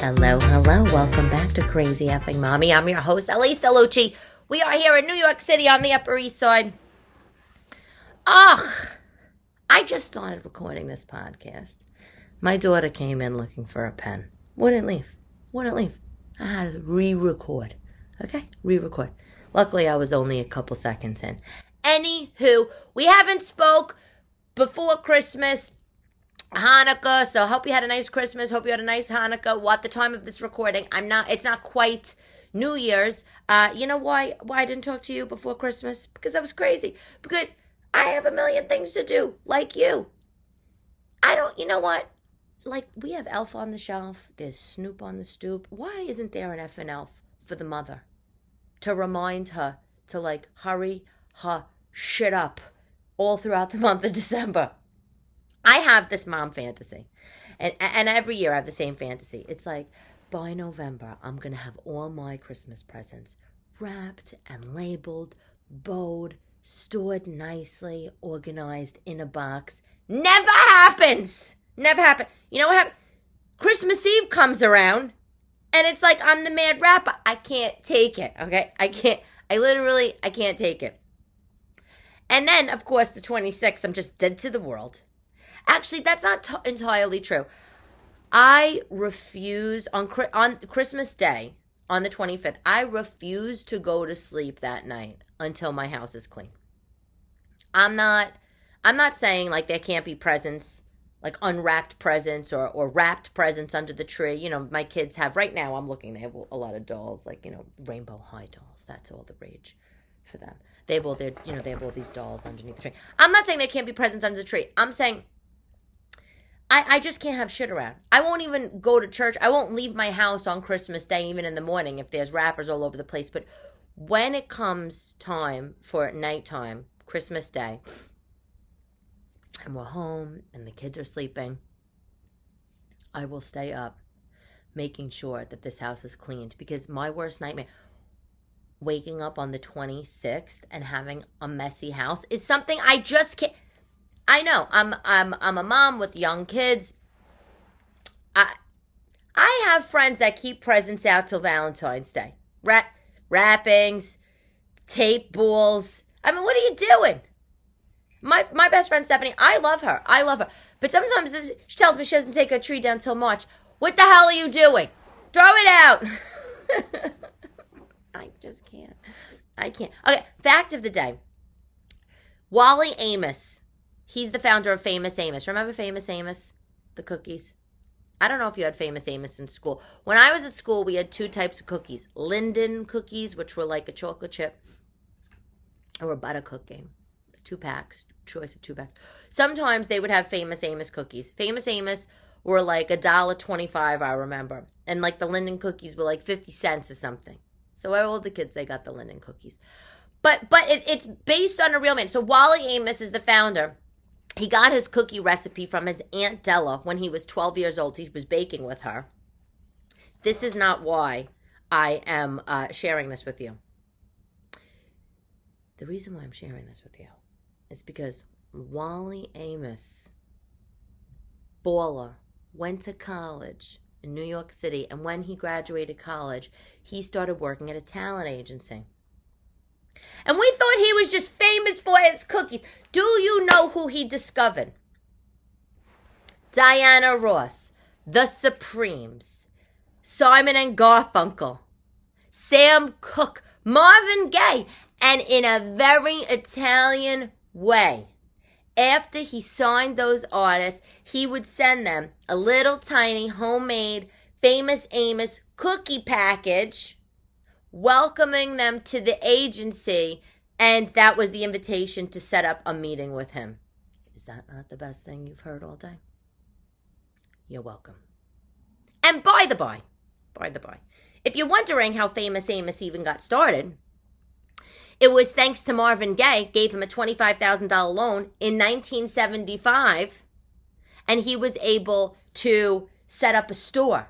Hello, hello. Welcome back to Crazy Effing Mommy. I'm your host, Elyse Lucci. We are here in New York City on the Upper East Side. Ugh, I just started recording this podcast. My daughter came in looking for a pen. Wouldn't leave. Wouldn't leave. I had to re-record. Okay? Re-record. Luckily, I was only a couple seconds in. Anywho, we haven't spoke before Christmas. Hanukkah. So hope you had a nice Christmas. Hope you had a nice Hanukkah. What the time of this recording? I'm not. It's not quite New Year's. Uh, you know why? Why I didn't talk to you before Christmas? Because I was crazy. Because I have a million things to do, like you. I don't. You know what? Like we have Elf on the shelf. There's Snoop on the stoop. Why isn't there an F and Elf for the mother to remind her to like hurry her shit up all throughout the month of December? I have this mom fantasy. And and every year I have the same fantasy. It's like by November I'm going to have all my Christmas presents wrapped and labeled, bowed, stored nicely, organized in a box. Never happens. Never happen. You know what happens? Christmas Eve comes around and it's like I'm the mad rapper. I can't take it, okay? I can't I literally I can't take it. And then of course the 26th I'm just dead to the world. Actually, that's not t- entirely true. I refuse on on Christmas Day on the 25th. I refuse to go to sleep that night until my house is clean. I'm not I'm not saying like there can't be presents like unwrapped presents or, or wrapped presents under the tree. You know, my kids have right now. I'm looking. They have a lot of dolls, like you know, rainbow high dolls. That's all the rage for them. They have all their, you know, they have all these dolls underneath the tree. I'm not saying there can't be presents under the tree. I'm saying I, I just can't have shit around. I won't even go to church. I won't leave my house on Christmas Day, even in the morning, if there's wrappers all over the place. But when it comes time for nighttime, Christmas Day, and we're home and the kids are sleeping, I will stay up making sure that this house is cleaned because my worst nightmare waking up on the 26th and having a messy house is something I just can't I know. I'm I'm I'm a mom with young kids. I I have friends that keep presents out till Valentine's Day. Ra- wrappings, tape balls. I mean, what are you doing? My my best friend Stephanie, I love her. I love her. But sometimes this, she tells me she doesn't take her tree down till March. What the hell are you doing? Throw it out. I just can't. I can't. Okay, fact of the day. Wally Amos He's the founder of Famous Amos. Remember Famous Amos? The cookies? I don't know if you had Famous Amos in school. When I was at school, we had two types of cookies Linden cookies, which were like a chocolate chip, or a butter cookie. Two packs, choice of two packs. Sometimes they would have Famous Amos cookies. Famous Amos were like a dollar twenty-five, I remember. And like the Linden cookies were like 50 cents or something. So all the kids, they got the Linden cookies. But but it, it's based on a real man. So Wally Amos is the founder he got his cookie recipe from his Aunt Della when he was 12 years old. He was baking with her. This is not why I am uh, sharing this with you. The reason why I'm sharing this with you is because Wally Amos, baller, went to college in New York City, and when he graduated college, he started working at a talent agency. And we thought he was just famous for his cookies. Do you know who he discovered? Diana Ross, The Supremes, Simon and Garfunkel, Sam Cooke, Marvin Gaye, and in a very Italian way. After he signed those artists, he would send them a little tiny homemade famous Amos cookie package welcoming them to the agency, and that was the invitation to set up a meeting with him. Is that not the best thing you've heard all day? You're welcome. And by the by, by the by, if you're wondering how famous Amos even got started, it was thanks to Marvin Gaye gave him a $25,000 loan in 1975 and he was able to set up a store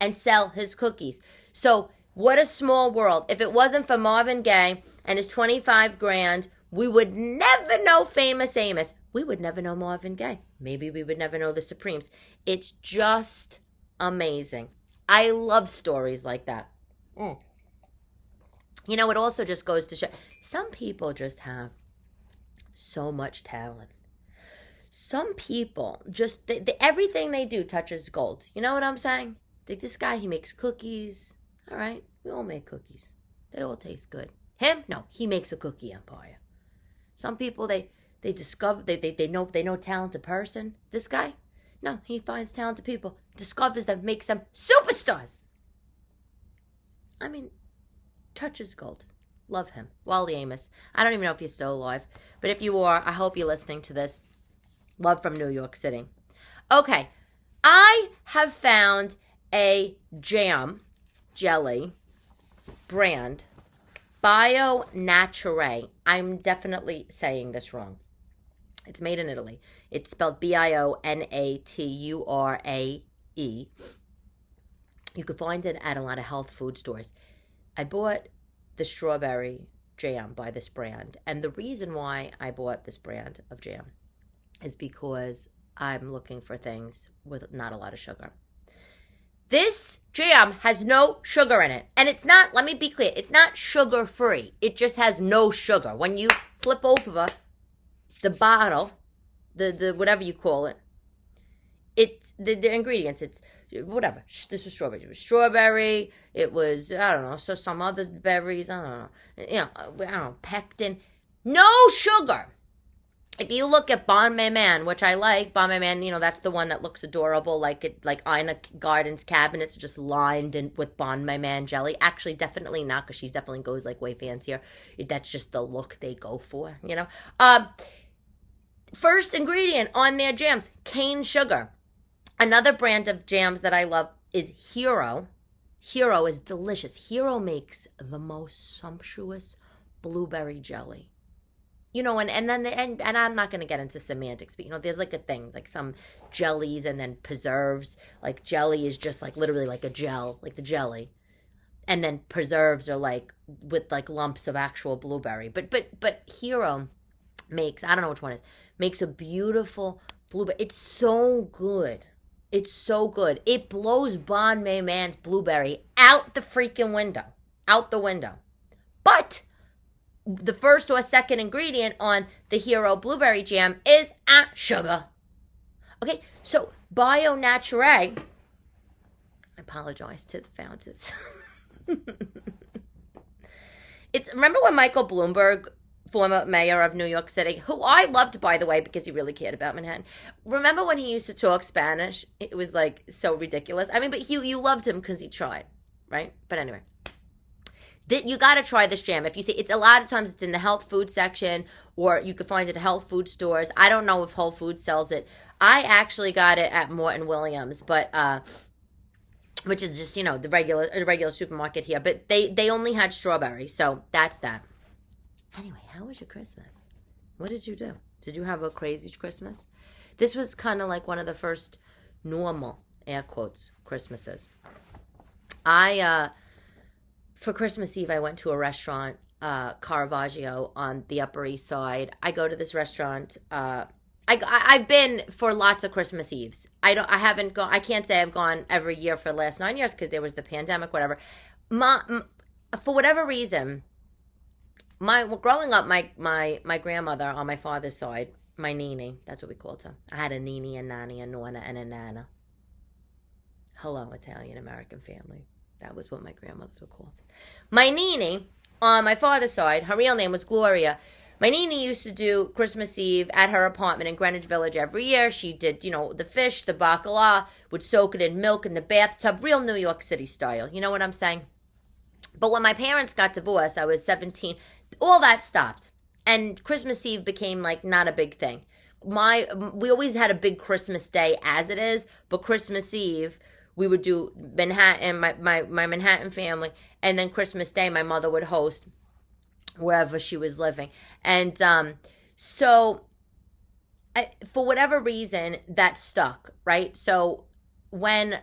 and sell his cookies. So what a small world. If it wasn't for Marvin Gaye and his 25 grand, We would never know famous Amos. We would never know Marvin Gaye. Maybe we would never know the Supremes. It's just amazing. I love stories like that. Mm. You know, it also just goes to show some people just have so much talent. Some people just, they, they, everything they do touches gold. You know what I'm saying? Like this guy, he makes cookies. All right, we all make cookies. They all taste good. Him? No, he makes a cookie empire. Some people they they discover they, they, they know they know talented person. This guy? No, he finds talented people, discovers them, makes them superstars. I mean, touches gold. Love him. Wally Amos. I don't even know if he's still alive. But if you are, I hope you're listening to this. Love from New York City. Okay. I have found a jam jelly brand Bio Nature. I'm definitely saying this wrong. It's made in Italy. It's spelled B I O N A T U R A E. You can find it at a lot of health food stores. I bought the strawberry jam by this brand. And the reason why I bought this brand of jam is because I'm looking for things with not a lot of sugar. This jam has no sugar in it. And it's not, let me be clear, it's not sugar free. It just has no sugar. When you flip over the bottle, the, the whatever you call it, it's the, the ingredients, it's whatever. This was strawberry. It was strawberry. It was, I don't know, so some other berries. I don't know. You know, I don't know, pectin. No sugar if you look at Bonne Maman, which I like, Bonne Maman, you know, that's the one that looks adorable, like it, like Ina Garten's cabinets just lined in, with Bonne Maman jelly. Actually, definitely not, because she definitely goes like way fancier. That's just the look they go for, you know. Um, first ingredient on their jams, cane sugar. Another brand of jams that I love is Hero. Hero is delicious. Hero makes the most sumptuous blueberry jelly you know, and, and then the, and and I'm not gonna get into semantics, but you know, there's like a thing like some jellies and then preserves. Like jelly is just like literally like a gel, like the jelly, and then preserves are like with like lumps of actual blueberry. But but but Hero makes I don't know which one is makes a beautiful blueberry. It's so good. It's so good. It blows Bonne Maman's blueberry out the freaking window, out the window. But the first or second ingredient on the Hero Blueberry Jam is sugar. Okay, so Bio Nature, I apologize to the founders. it's remember when Michael Bloomberg, former mayor of New York City, who I loved by the way because he really cared about Manhattan. Remember when he used to talk Spanish? It was like so ridiculous. I mean, but you you loved him because he tried, right? But anyway, that you got to try this jam. If you see, it's a lot of times it's in the health food section, or you can find it at health food stores. I don't know if Whole Foods sells it. I actually got it at Morton Williams, but uh, which is just you know the regular regular supermarket here. But they they only had strawberry, so that's that. Anyway, how was your Christmas? What did you do? Did you have a crazy Christmas? This was kind of like one of the first normal air quotes Christmases. I uh for Christmas Eve, I went to a restaurant, uh, Caravaggio on the Upper East Side. I go to this restaurant. Uh, I, I've been for lots of Christmas Eves. I don't. I haven't gone. I can't say I've gone every year for the last nine years because there was the pandemic, whatever. My, for whatever reason, my growing up, my my my grandmother on my father's side, my nini, that's what we called her. I had a nini, a nanny, a nonna, and a nana. Hello, Italian American family. That was what my grandmothers were called. My Nini, on my father's side, her real name was Gloria. My Nini used to do Christmas Eve at her apartment in Greenwich Village every year. She did, you know, the fish, the bacala, would soak it in milk in the bathtub, real New York City style. You know what I'm saying? But when my parents got divorced, I was 17, all that stopped. And Christmas Eve became like not a big thing. My we always had a big Christmas day as it is, but Christmas Eve we would do Manhattan, my, my, my Manhattan family, and then Christmas Day, my mother would host wherever she was living. And um, so, I, for whatever reason, that stuck, right? So, when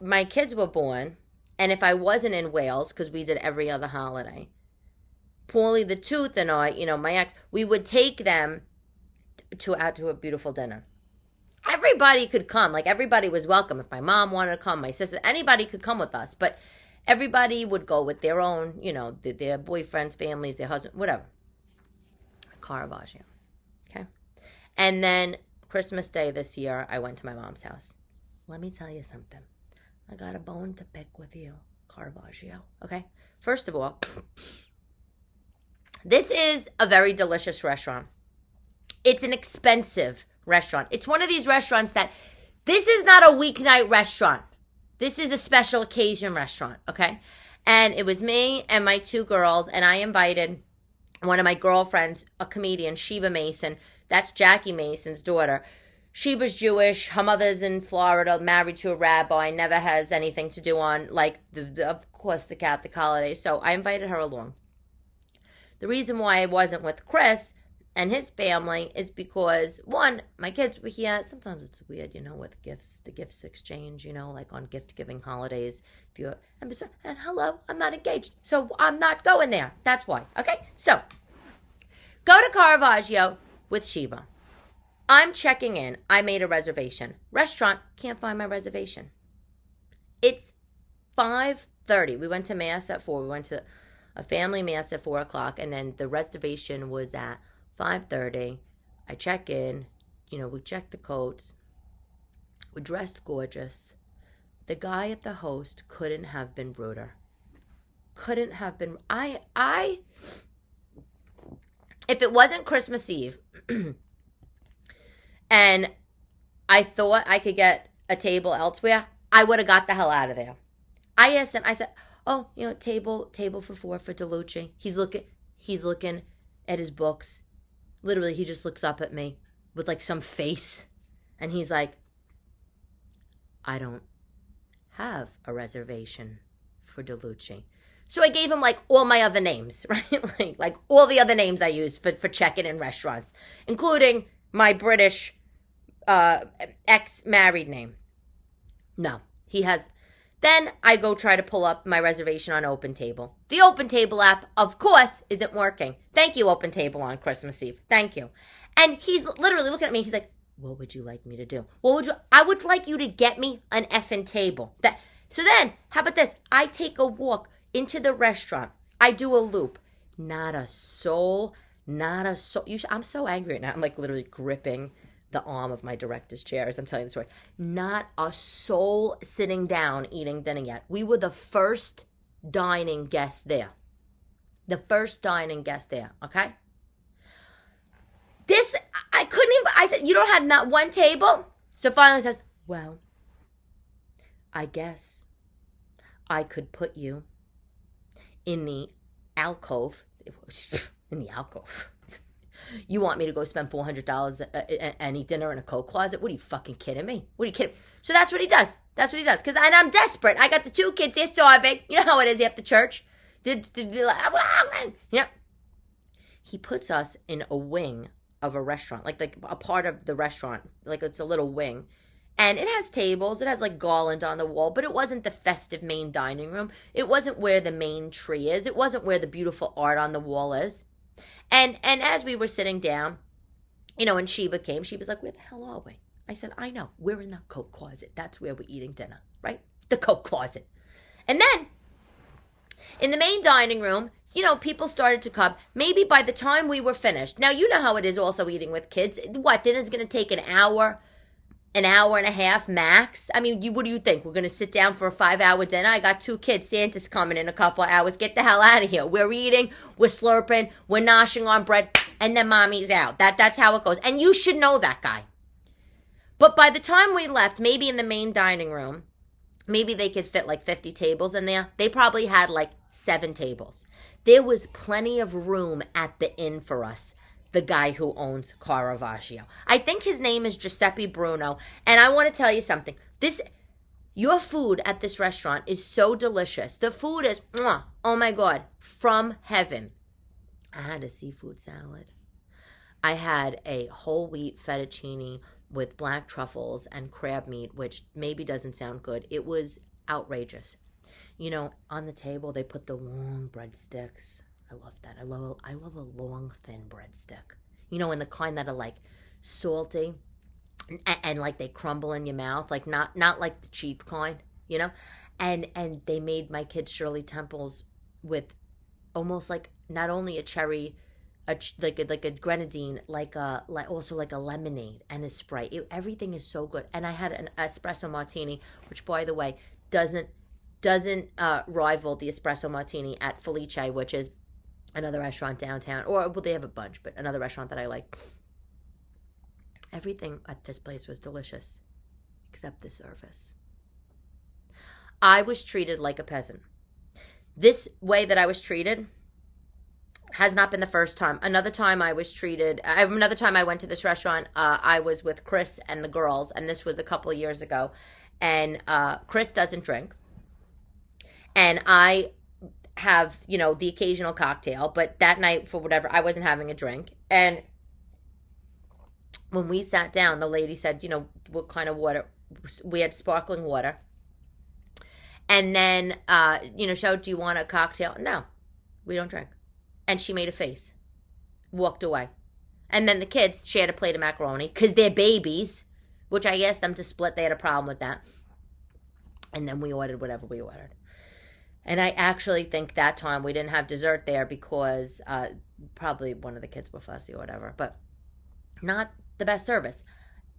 my kids were born, and if I wasn't in Wales, because we did every other holiday, Paulie the Tooth and I, you know, my ex, we would take them to out to a beautiful dinner. Everybody could come. Like everybody was welcome. If my mom wanted to come, my sister, anybody could come with us. But everybody would go with their own, you know, their, their boyfriends, families, their husband, whatever. Caravaggio. Okay. And then Christmas Day this year, I went to my mom's house. Let me tell you something. I got a bone to pick with you, Caravaggio. Okay. First of all, this is a very delicious restaurant. It's an expensive restaurant. It's one of these restaurants that this is not a weeknight restaurant. This is a special occasion restaurant, okay? And it was me and my two girls, and I invited one of my girlfriends, a comedian, Sheba Mason. That's Jackie Mason's daughter. Sheba's Jewish. Her mother's in Florida, married to a rabbi, never has anything to do on, like, the, the, of course, the Catholic holidays. So I invited her along. The reason why I wasn't with Chris and his family is because one, my kids were here. Sometimes it's weird, you know, with gifts, the gifts exchange, you know, like on gift giving holidays. If you and, and hello, I'm not engaged, so I'm not going there. That's why. Okay, so go to Caravaggio with Sheba. I'm checking in. I made a reservation. Restaurant can't find my reservation. It's five thirty. We went to mass at four. We went to a family mass at four o'clock, and then the reservation was at 5.30 i check in you know we check the coats. We're dressed gorgeous. The guy at the host couldn't have been ruder. Couldn't have been i i if it wasn't christmas eve and i thought i could get a table elsewhere i would have got the hell out of there. I asked him i said oh you know table table for four for delucci. He's looking he's looking at his books literally he just looks up at me with like some face and he's like i don't have a reservation for delucci. So i gave him like all my other names right? Like like all the other names i use for, for checking in restaurants including my british uh ex married name. No he has then I go try to pull up my reservation on OpenTable. The OpenTable app, of course, isn't working. Thank you, OpenTable, on Christmas Eve. Thank you. And he's literally looking at me. He's like, "What would you like me to do? What would you? I would like you to get me an effing table." That. So then, how about this? I take a walk into the restaurant. I do a loop. Not a soul. Not a soul. You should, I'm so angry right now. I'm like literally gripping the arm of my director's chair as I'm telling the story. Not a soul sitting down eating dinner yet. We were the first dining guests there. The first dining guest there, okay? This, I couldn't even, I said, you don't have not one table? So finally says, well, I guess I could put you in the alcove, in the alcove you want me to go spend four hundred dollars and eat dinner in a coat closet? What are you fucking kidding me? What are you kidding? So that's what he does. That's what he does. Cause and I'm desperate. I got the two kids. They're starving. You know how it is after church. Yeah. Ah, he puts us in a wing of a restaurant, like like a part of the restaurant, like it's a little wing. And it has tables, it has like garland on the wall, but it wasn't the festive main dining room. It wasn't where the main tree is. It wasn't where the beautiful art on the wall is. And and as we were sitting down, you know, when Sheba came, she was like, Where the hell are we? I said, I know. We're in the coat closet. That's where we're eating dinner, right? The coat closet. And then in the main dining room, you know, people started to come. Maybe by the time we were finished. Now, you know how it is also eating with kids. What, dinner's going to take an hour? An hour and a half max. I mean, you, what do you think? We're going to sit down for a five hour dinner? I got two kids. Santa's coming in a couple hours. Get the hell out of here. We're eating, we're slurping, we're noshing on bread, and then mommy's out. That, that's how it goes. And you should know that guy. But by the time we left, maybe in the main dining room, maybe they could fit like 50 tables in there. They probably had like seven tables. There was plenty of room at the inn for us the guy who owns Caravaggio. I think his name is Giuseppe Bruno. And I want to tell you something. This your food at this restaurant is so delicious. The food is oh my god, from heaven. I had a seafood salad. I had a whole wheat fettuccine with black truffles and crab meat, which maybe doesn't sound good. It was outrageous. You know, on the table they put the long breadsticks I love that. I love I love a long thin breadstick. You know, and the kind that are like salty and, and like they crumble in your mouth, like not not like the cheap kind, you know. And and they made my kids Shirley Temples with almost like not only a cherry a like a, like a grenadine, like a like also like a lemonade and a Sprite. It, everything is so good. And I had an espresso martini, which by the way doesn't doesn't uh, rival the espresso martini at Felice, which is another restaurant downtown. Or well, they have a bunch, but another restaurant that I like. Everything at this place was delicious, except the service. I was treated like a peasant. This way that I was treated has not been the first time. Another time I was treated. Uh, another time I went to this restaurant. Uh, I was with Chris and the girls, and this was a couple years ago. And uh, Chris doesn't drink, and I have you know the occasional cocktail. But that night, for whatever, I wasn't having a drink. And when we sat down, the lady said, "You know what kind of water?" We had sparkling water. And then, uh, you know, show, do you want a cocktail? No, we don't drink and she made a face, walked away. And then the kids shared a plate of macaroni because they're babies, which I asked them to split. They had a problem with that. And then we ordered whatever we ordered. And I actually think that time we didn't have dessert there because uh, probably one of the kids were fussy or whatever, but not the best service.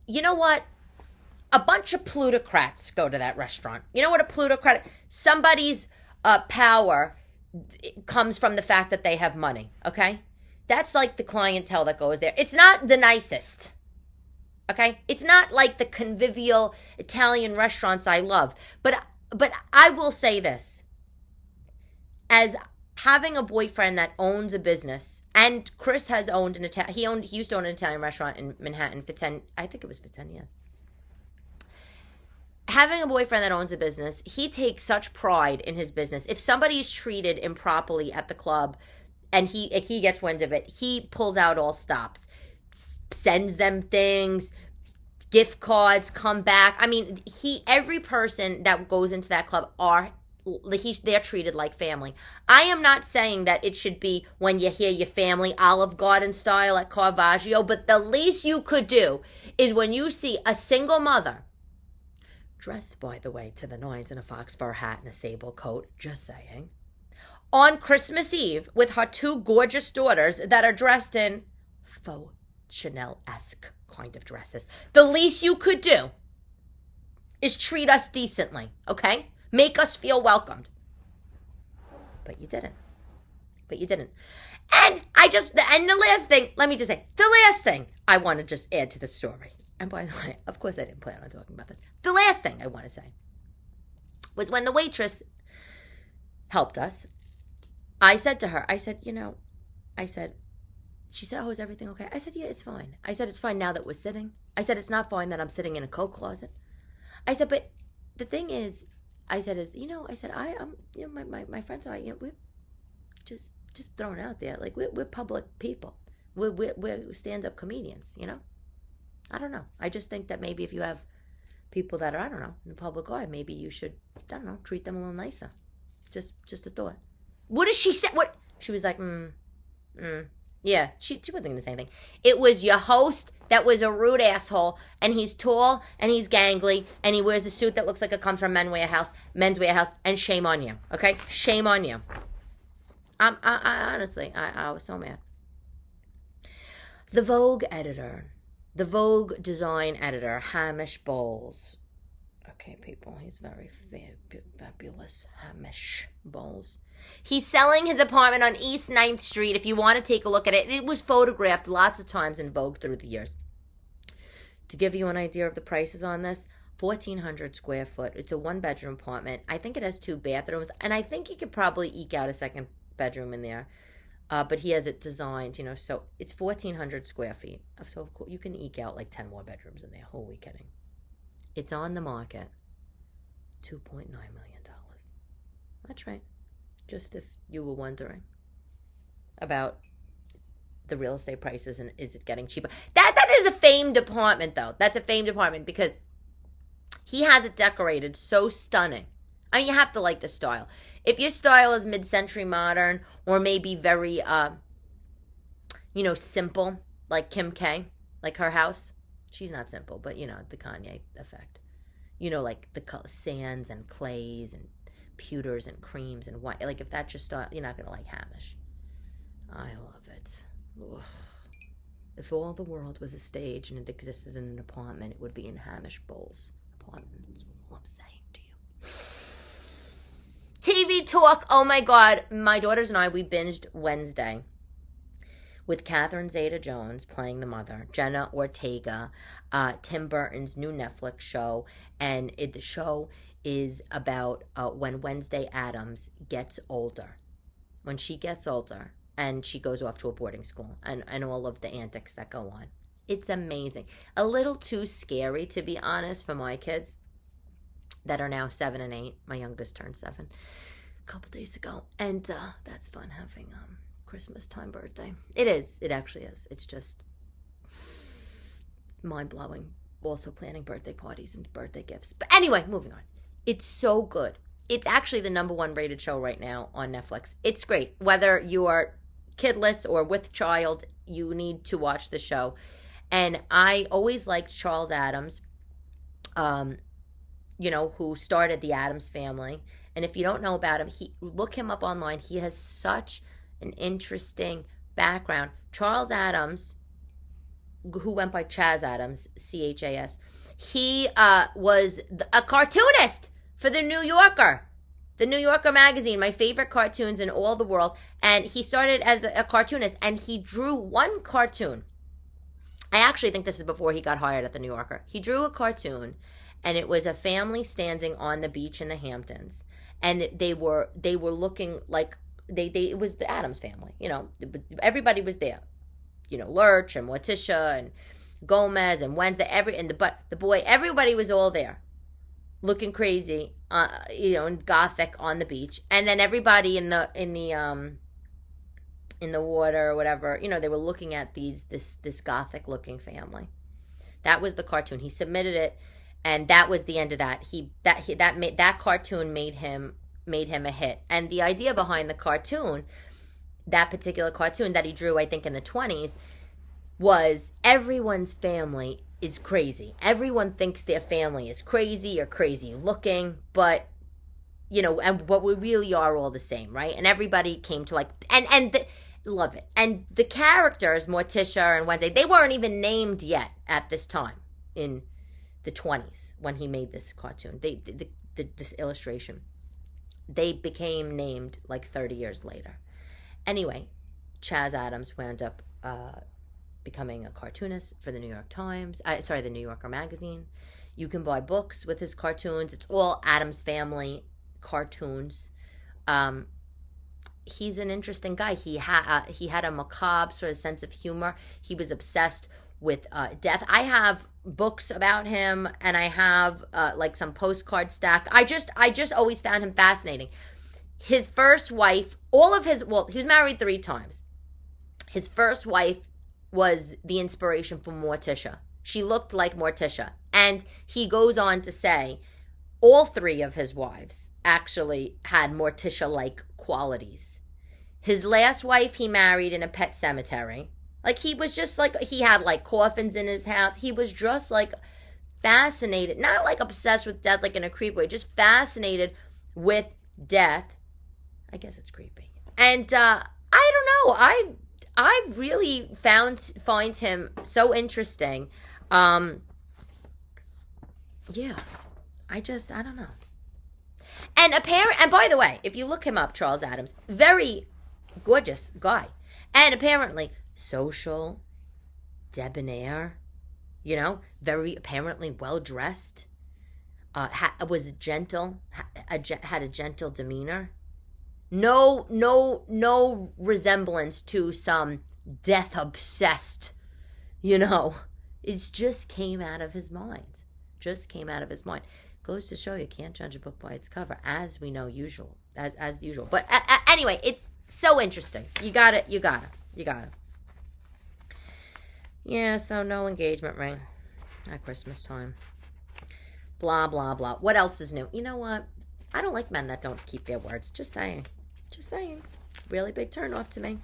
You know what? A bunch of plutocrats go to that restaurant. You know what a plutocrat? Somebody's uh, power comes from the fact that they have money, okay? That's like the clientele that goes there. It's not the nicest. Okay? It's not like the convivial Italian restaurants I love. But but I will say this. As having a boyfriend that owns a business, and Chris has owned an Italian he owned he used to own an Italian restaurant in Manhattan for 10 I think it was for 10 years having a boyfriend that owns a business, he takes such pride in his business. If somebody is treated improperly at the club and he he gets wind of it, he pulls out all stops, sends them things, gift cards, come back. I mean, he every person that goes into that club are they're treated like family. I am not saying that it should be when you hear your family Olive Garden style at Caravaggio, but the least you could do is when you see a single mother dressed, by the way, to the nines in a fox fur hat and a sable coat, just saying, on Christmas Eve with her two gorgeous daughters that are dressed in faux Chanel esque kind of dresses. The least you could do is treat us decently, okay? Make us feel welcomed. But you didn't. But you didn't. And I just, the, and the last thing, let me just say, the last thing I want to just add to the story and by the way, of course I didn't plan on talking about this. The last thing I want to say was when the waitress helped us, I said to her, I said, you know, I said, she said, oh, is everything okay? I said, yeah, it's fine. I said, it's fine now that we're sitting. I said, it's not fine that I'm sitting in a coat closet. I said, but the thing is, I said, is, you know, I said, I, I'm, you know, my, my, my friends and I, you know, we're just, just thrown out there. Like, we're, we're public people. We're, we're, we're stand-up comedians, you know? I don't know. I just think that maybe if you have people that are, I don't know, in the public eye, maybe you should, I don't know, treat them a little nicer. Just, just a thought. What did she say? What? She was like, mm, mm. Yeah, she, she wasn't going to say anything. It was your host that was a rude asshole, and he's tall, and he's gangly, and he wears a suit that looks like it comes from men's Wearhouse, men's Wearhouse, and shame on you, okay? Shame on you. I'm, I, I honestly, I, I was so mad. The Vogue editor the Vogue design editor, Hamish Bowles. Okay, people, he's very fab- fabulous. Hamish Bowles. He's selling his apartment on East 9th Street if you want to take a look at it. It was photographed lots of times in Vogue through the years. To give you an idea of the prices on this, 1400 square foot. It's a one bedroom apartment. I think it has two bathrooms, and I think you could probably eke out a second bedroom in there. Uh, but he has it designed, you know, so it's 1,400 square feet. So of course, you can eke out like 10 more bedrooms in there. Who are we kidding? It's on the market, $2.9 million. That's right. Just if you were wondering about the real estate prices and is it getting cheaper. That That is a famed apartment, though. That's a famed apartment because he has it decorated so stunning. I mean, you have to like the style. If your style is mid-century modern or maybe very, uh, you know, simple, like Kim K, like her house. She's not simple, but you know the Kanye effect. You know, like the sands and clays and pewters and creams and white. Like if that just you're not gonna like Hamish. I love it. Ugh. If all the world was a stage and it existed in an apartment, it would be in Hamish Bowles' apartment. That's all I'm saying to you. TV talk. Oh my God. My daughters and I, we binged Wednesday with Catherine Zeta Jones playing the mother, Jenna Ortega, uh, Tim Burton's new Netflix show. And it, the show is about uh, when Wednesday Addams gets older. When she gets older, and she goes off to a boarding school and, and all of the antics that go on. It's amazing. A little too scary, to be honest, for my kids that are now seven and eight. My youngest turned seven a couple days ago. And uh, that's fun having um, Christmas time birthday. It is. It actually is. It's just mind blowing. Also planning birthday parties and birthday gifts. But anyway, moving on. It's so good. It's actually the number one rated show right now on Netflix. It's great. Whether you are kidless or with child, you need to watch the show. And I always liked Charles Addams, um, you know, who started the Addams family. And if you don't know about him, he look him up online. He has such an interesting background. Charles Addams, who went by Chas Addams, C H A S, he uh, was a cartoonist for the New Yorker the New Yorker magazine, my favorite cartoons in all the world. And he started as a cartoonist and he drew one cartoon. I actually think this is before he got hired at the New Yorker. He drew a cartoon and it was a family standing on the beach in the Hamptons. And they were they were looking like they, they it was the Addams family, you know. Everybody was there. You know, Lurch and Morticia and Gomez and Wednesday, every and the but the boy, everybody was all there looking crazy, uh, you know, in gothic on the beach, and then everybody in the in the um in the water or whatever, you know, they were looking at these this this gothic looking family. That was the cartoon. He submitted it, and that was the end of that. He that he, that made that cartoon made him made him a hit. And the idea behind the cartoon, that particular cartoon that he drew, I think in the twenties, was everyone's family is crazy. Everyone thinks their family is crazy or crazy looking, but you know, and what we really are all the same, right? And everybody came to like and and the, love it. And the characters, Morticia and Wednesday, they weren't even named yet at this time in the 20s when he made this cartoon. They the, the, this illustration. They became named like 30 years later. Anyway, Chas Addams wound up uh, becoming a cartoonist for the New York Times. Uh, sorry, the New Yorker magazine. You can buy books with his cartoons. It's all Addams Family cartoons. Um, he's an interesting guy. He had uh, he had a macabre sort of sense of humor. He was obsessed with uh, death. I have books about him, and I have uh, like some postcard stack. I just I just always found him fascinating. His first wife, all of his well, he was married three times. His first wife was the inspiration for Morticia. She looked like Morticia. And he goes on to say all three of his wives actually had Morticia like qualities. His last wife he married in a pet cemetery. Like he was just like he had like coffins in his house. He was just like fascinated, not like obsessed with death like in a creepy way, just fascinated with death. I guess it's creepy. And uh I don't know. I I really found find him so interesting. Um, yeah, I just I don't know. And apparent and by the way, if you look him up, Charles Addams, very gorgeous guy, and apparently social, debonair, you know, very apparently well dressed. Uh, ha- was gentle, ha- a, had a gentle demeanor. No no no resemblance to some death obsessed you know. It just came out of his mind. Just came out of his mind. Goes to show you can't judge a book by its cover as we know usual as, as usual. But uh, anyway it's so interesting. You got it you got it you got it yeah so no engagement ring at christmas time blah blah blah what else is new you know what I don't like men that don't keep their words. Just saying. Just saying. Really big turnoff to me.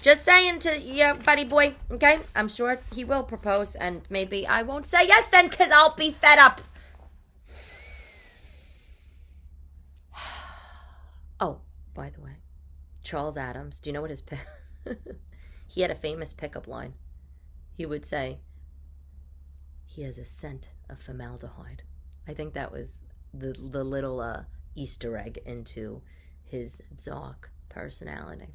Just saying to your buddy boy, okay? I'm sure he will propose, and maybe I won't say yes then because I'll be fed up. Oh, by the way, Charles Addams, do you know what his he had a famous pickup line. He would say, he has a scent of formaldehyde. I think that was the the little uh, Easter egg into his dark personality.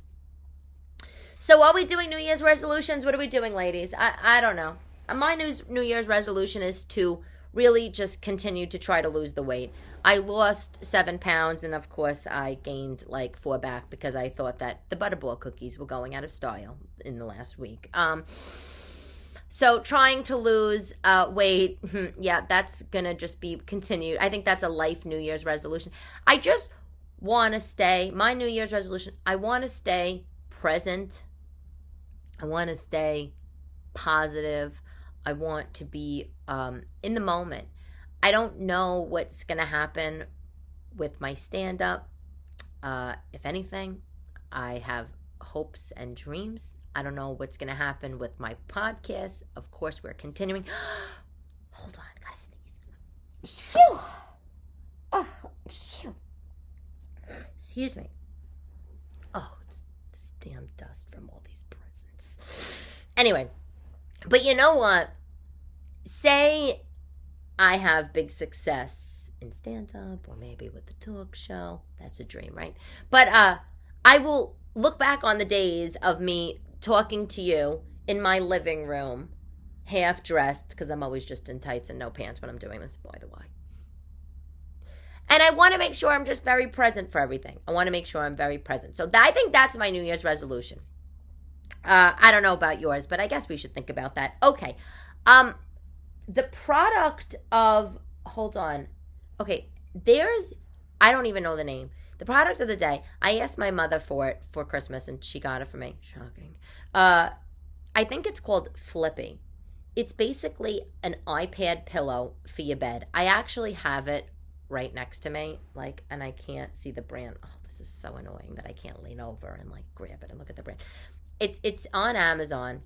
So, are we doing New Year's resolutions? What are we doing, ladies? I I don't know. My New New Year's resolution is to really just continue to try to lose the weight. I lost seven pounds, and of course, I gained like four back because I thought that the butterball cookies were going out of style in the last week. Um, so trying to lose uh, weight, yeah, that's gonna just be continued. I think that's a life New Year's resolution. I just want to stay. My New Year's resolution. I want to stay present. I want to stay positive. I want to be um, in the moment. I don't know what's to happen with my stand up. Uh, if anything, I have hopes and dreams. I don't know what's going to happen with my podcast. Of course, we're continuing. Hold on, gotta sneeze. Phew. Oh, phew. Excuse me. Oh, it's this damn dust from all these presents. Anyway, but you know what? Say I have big success in stand up or maybe with the talk show. That's a dream, right? But uh I will look back on the days of me talking to you in my living room, half dressed, because I'm always just in tights and no pants when I'm doing this, by the way. And I want to make sure I'm just very present for everything. I want to make sure I'm very present. So I think that's my New Year's resolution. Uh, I don't know about yours, but I guess we should think about that. Okay. Um, the product of hold on okay there's i don't even know the name the product of the day i asked my mother for it for christmas and she got it for me. Shocking. Uh i think it's called flippy. It's basically an ipad pillow for your bed. I actually have it right next to me like and i can't see the brand. Oh this is so annoying that i can't lean over and like grab it and look at the brand. It's it's on amazon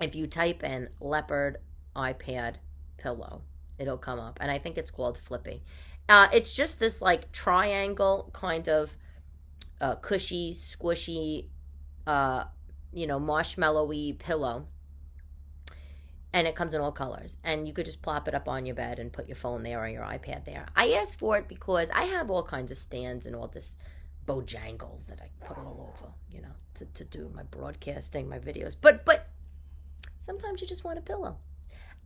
if you type in leopard ipad pillow. It'll come up, and I think it's called Flippy. Uh, it's just this like triangle kind of uh, cushy, squishy, uh, you know, marshmallowy pillow. And it comes in all colors. And you could just plop it up on your bed and put your phone there or your iPad there. I asked for it because I have all kinds of stands and all this bojangles that I put all over, you know, to, to do my broadcasting, my videos. But but sometimes you just want a pillow.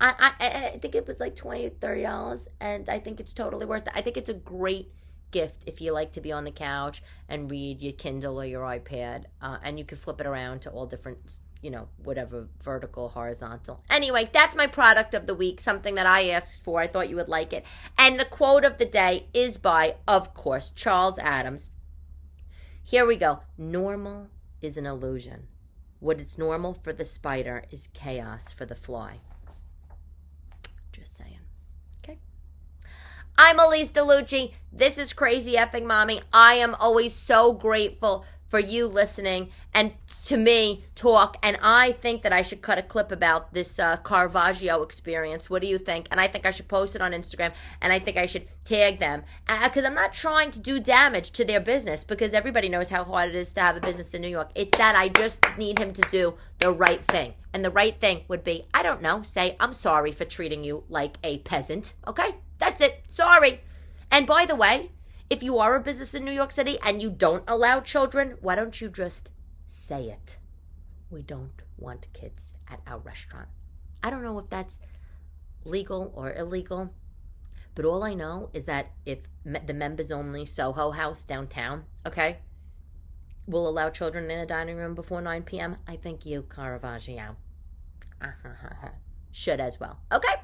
I, I, I think it was like 20 $30 and I think it's totally worth it. I think it's a great gift if you like to be on the couch and read your Kindle or your iPad uh, and you can flip it around to all different you know whatever vertical horizontal. Anyway that's my product of the week something that i asked for. I thought you would like it. And the quote of the day is by of course charles addams. Here we go. Normal is an illusion. What is normal for the spider is chaos for the fly I'm Elyse DeLucci. This is Crazy Effing Mommy. I am always so grateful for you listening and to me talk. And I think that I should cut a clip about this uh, Caravaggio experience. What do you think? And I think I should post it on Instagram and I think I should tag them because uh, I'm not trying to do damage to their business because everybody knows how hard it is to have a business in New York. It's that I just need him to do the right thing. And the right thing would be, I don't know, say, I'm sorry for treating you like a peasant. Okay? That's it. Sorry. And by the way, if you are a business in New York City and you don't allow children, why don't you just say it? We don't want kids at our restaurant. I don't know if that's legal or illegal, but all I know is that if the members only Soho House downtown, okay, will allow children in the dining room before 9 p.m., I think you, Caravaggio. Should as well. Okay?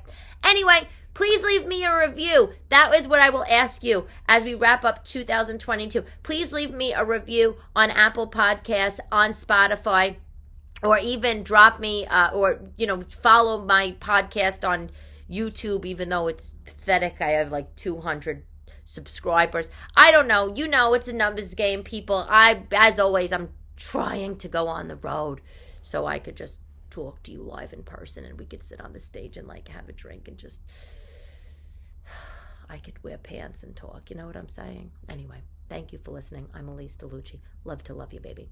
Anyway, please leave me a review. That is what I will ask you as we wrap up 2022. Please leave me a review on Apple Podcasts, on Spotify, or even drop me uh, or, you know, follow my podcast on YouTube, even though it's pathetic. I have like 200 subscribers. I don't know. You know, it's a numbers game, people. I, as always, I'm trying to go on the road so I could just talk to you live in person and we could sit on the stage and like have a drink and just I could wear pants and talk. You know what I'm saying? Anyway, thank you for listening. I'm Elyse DeLucci. Love to love you, baby.